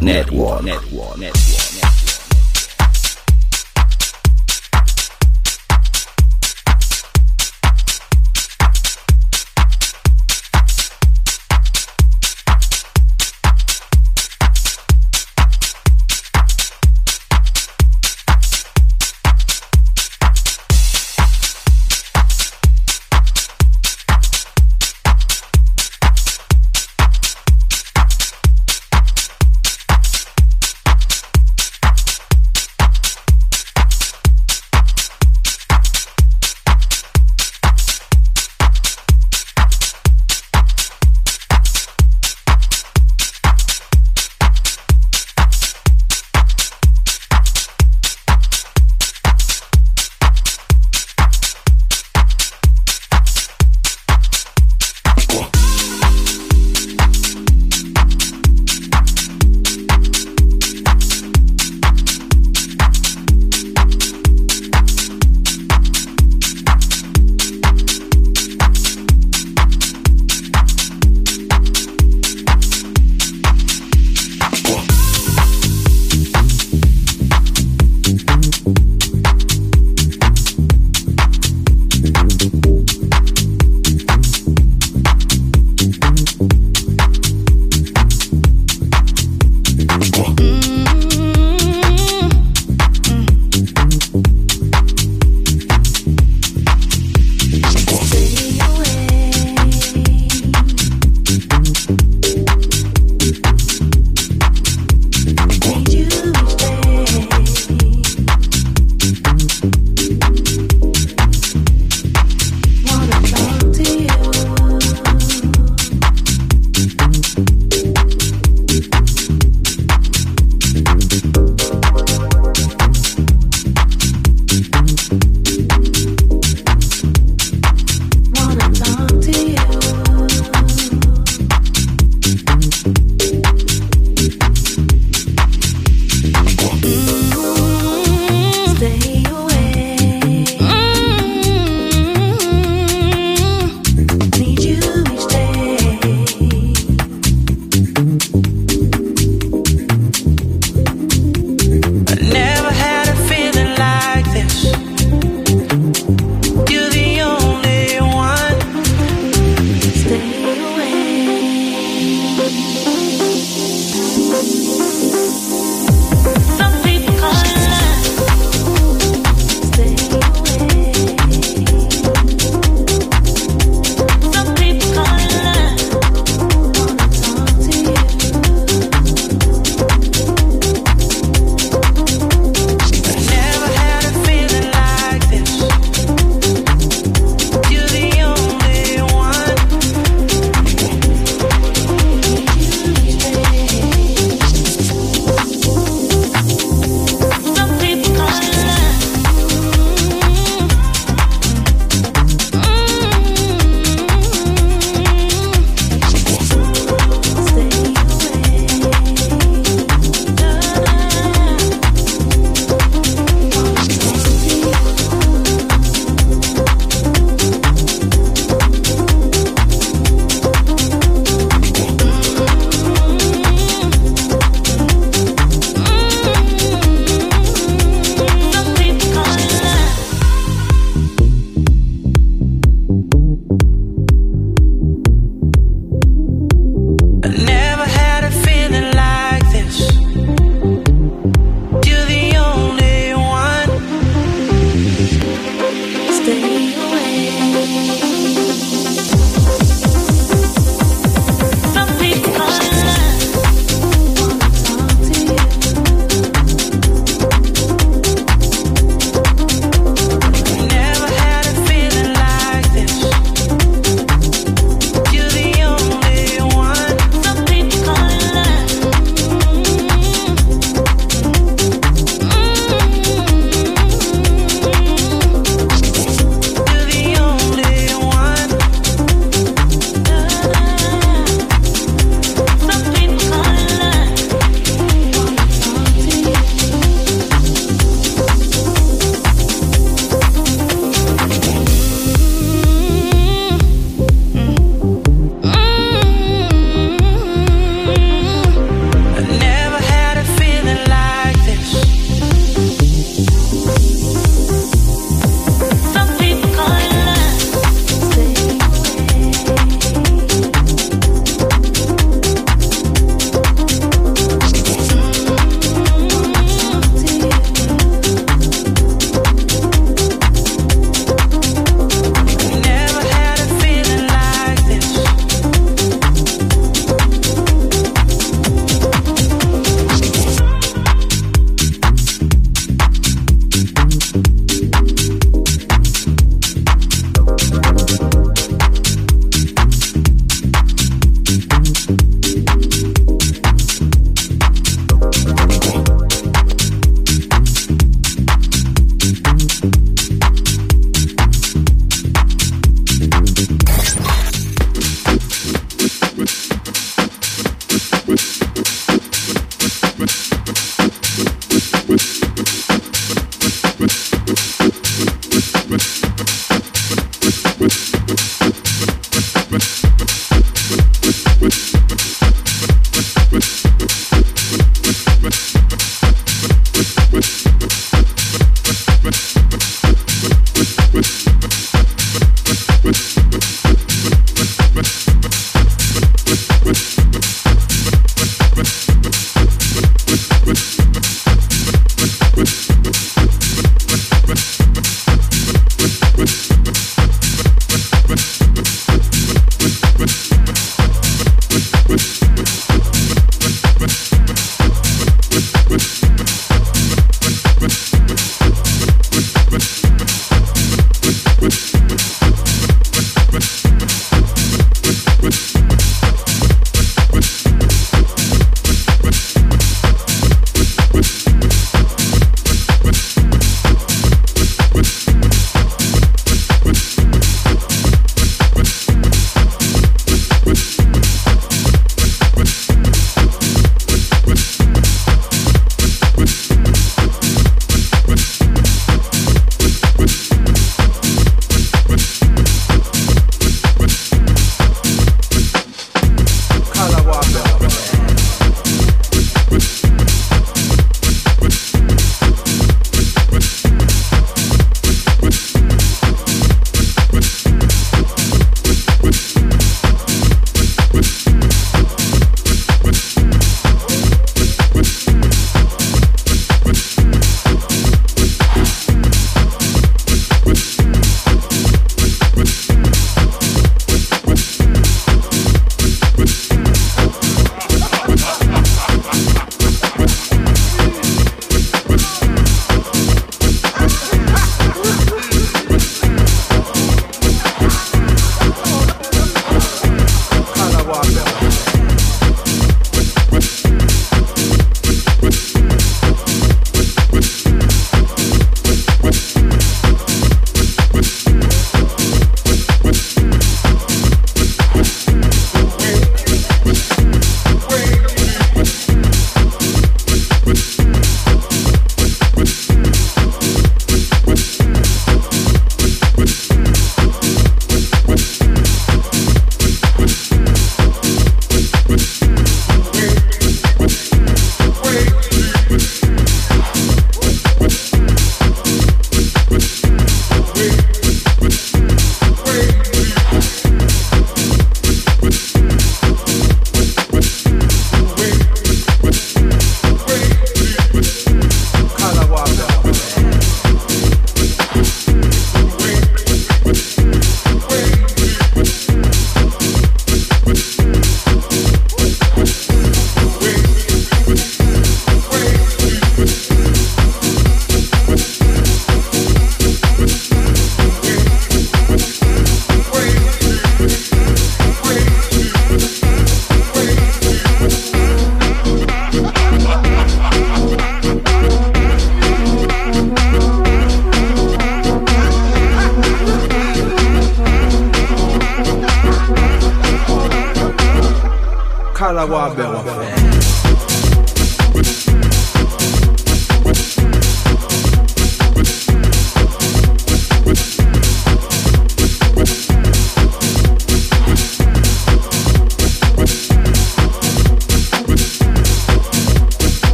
Balearic Network. Busca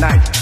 night.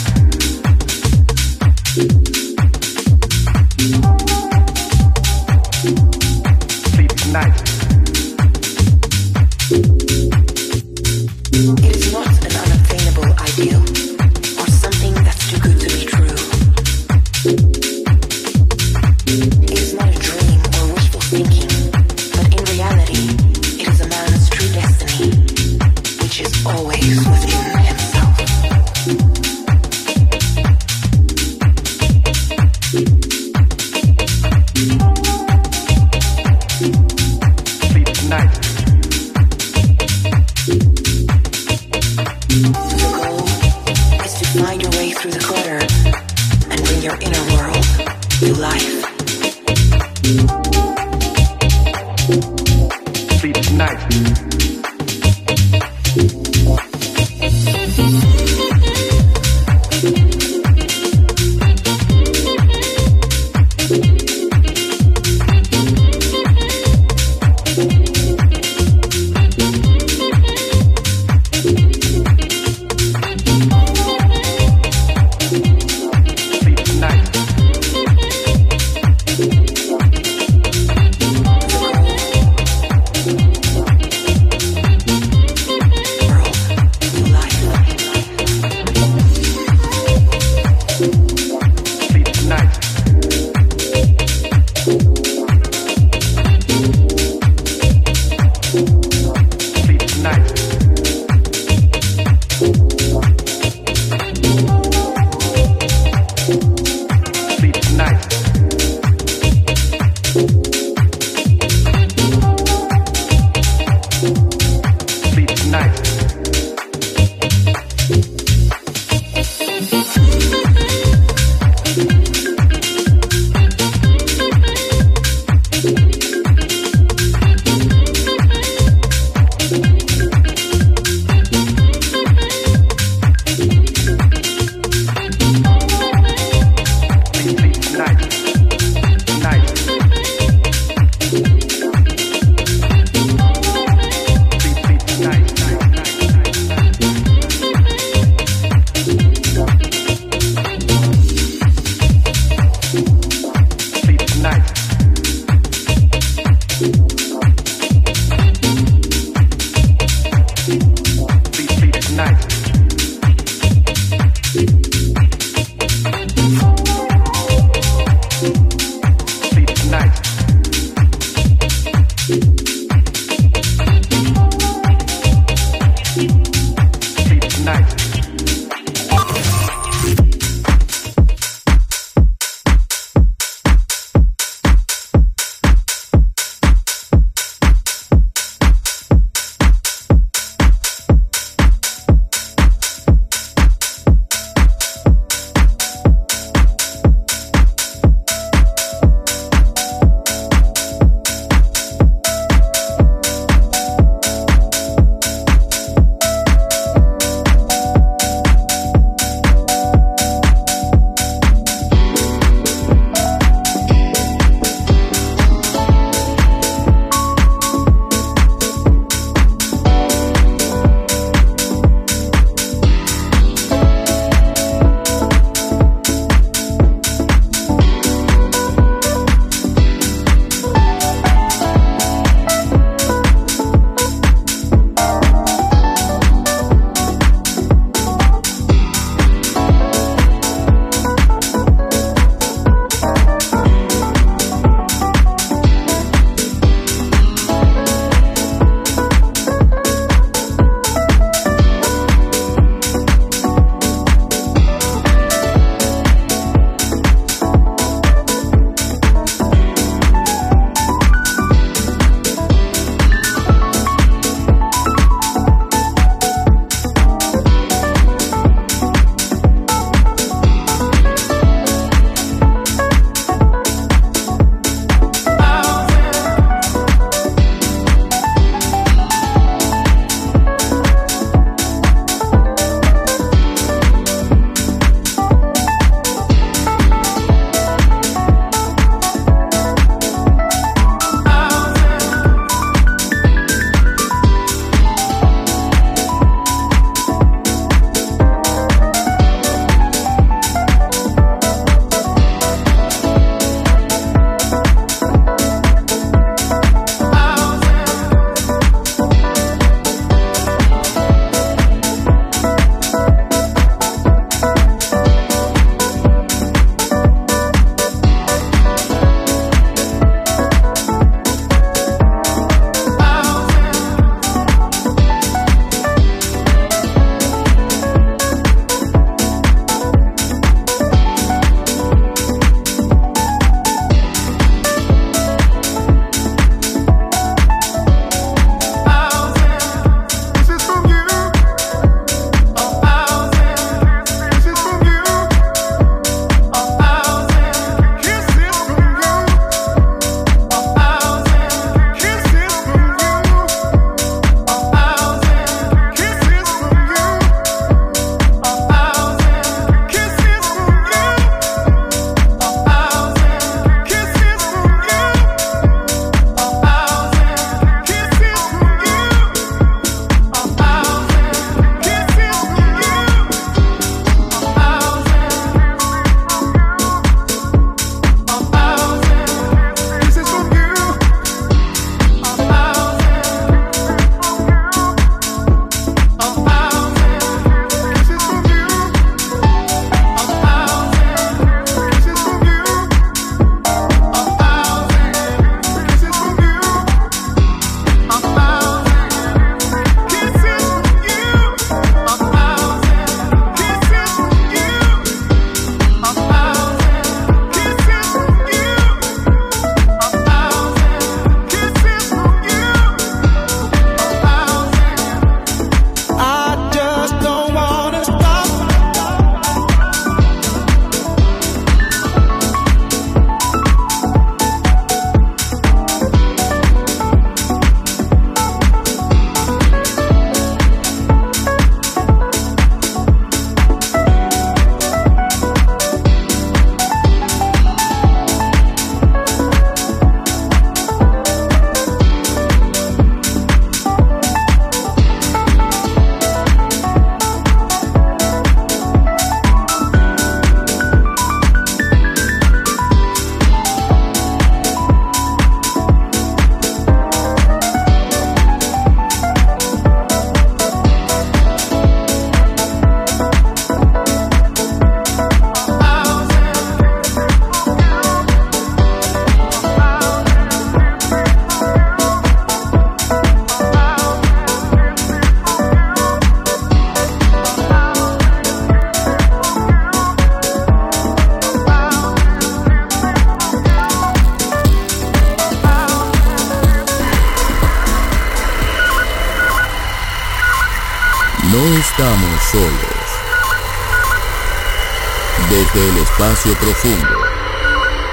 Profundo,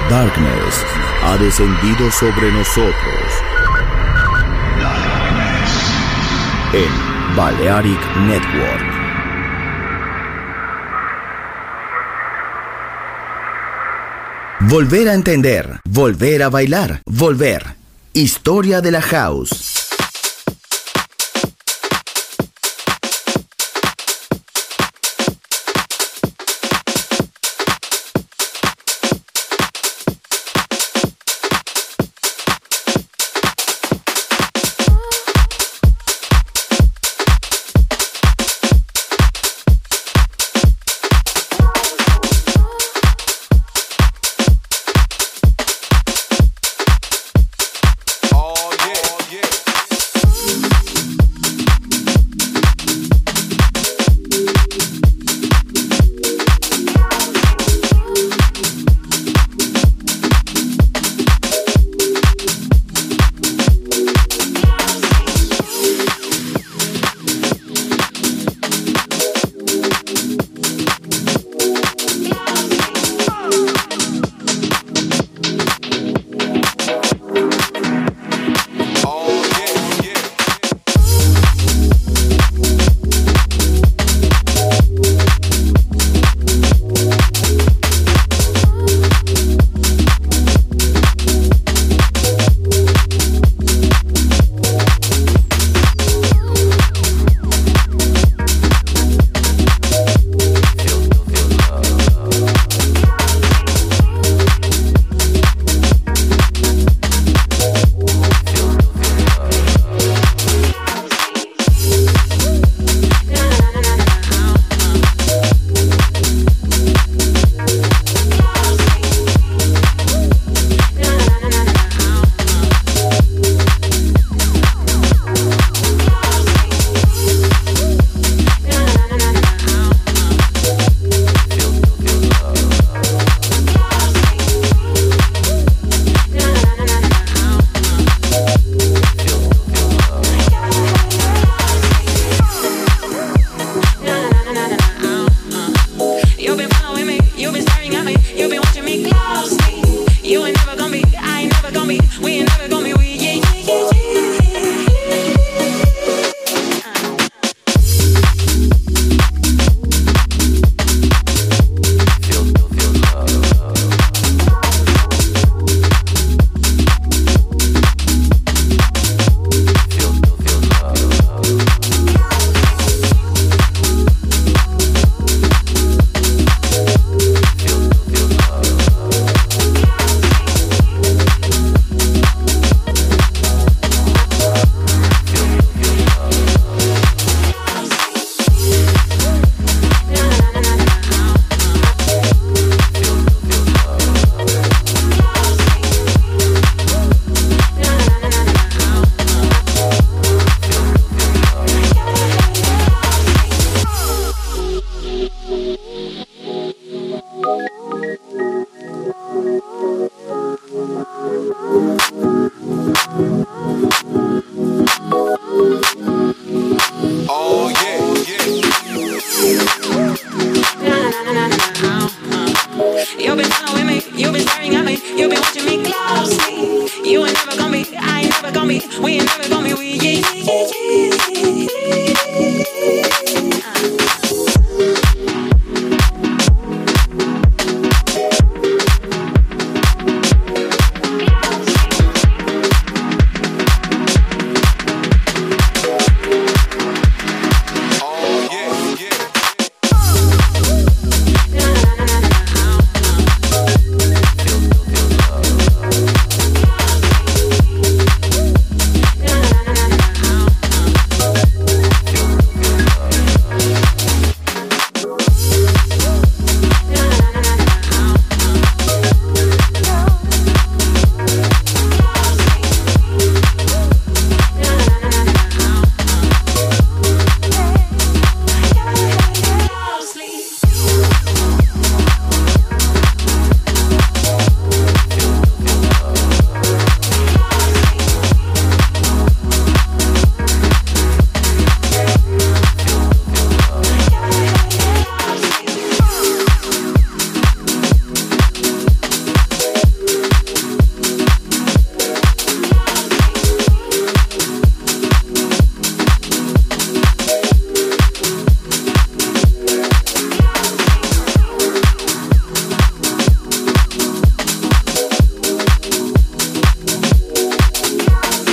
Darkness ha descendido sobre nosotros. En Balearic Network. Volver a entender, volver a bailar, volver. Historia de la house.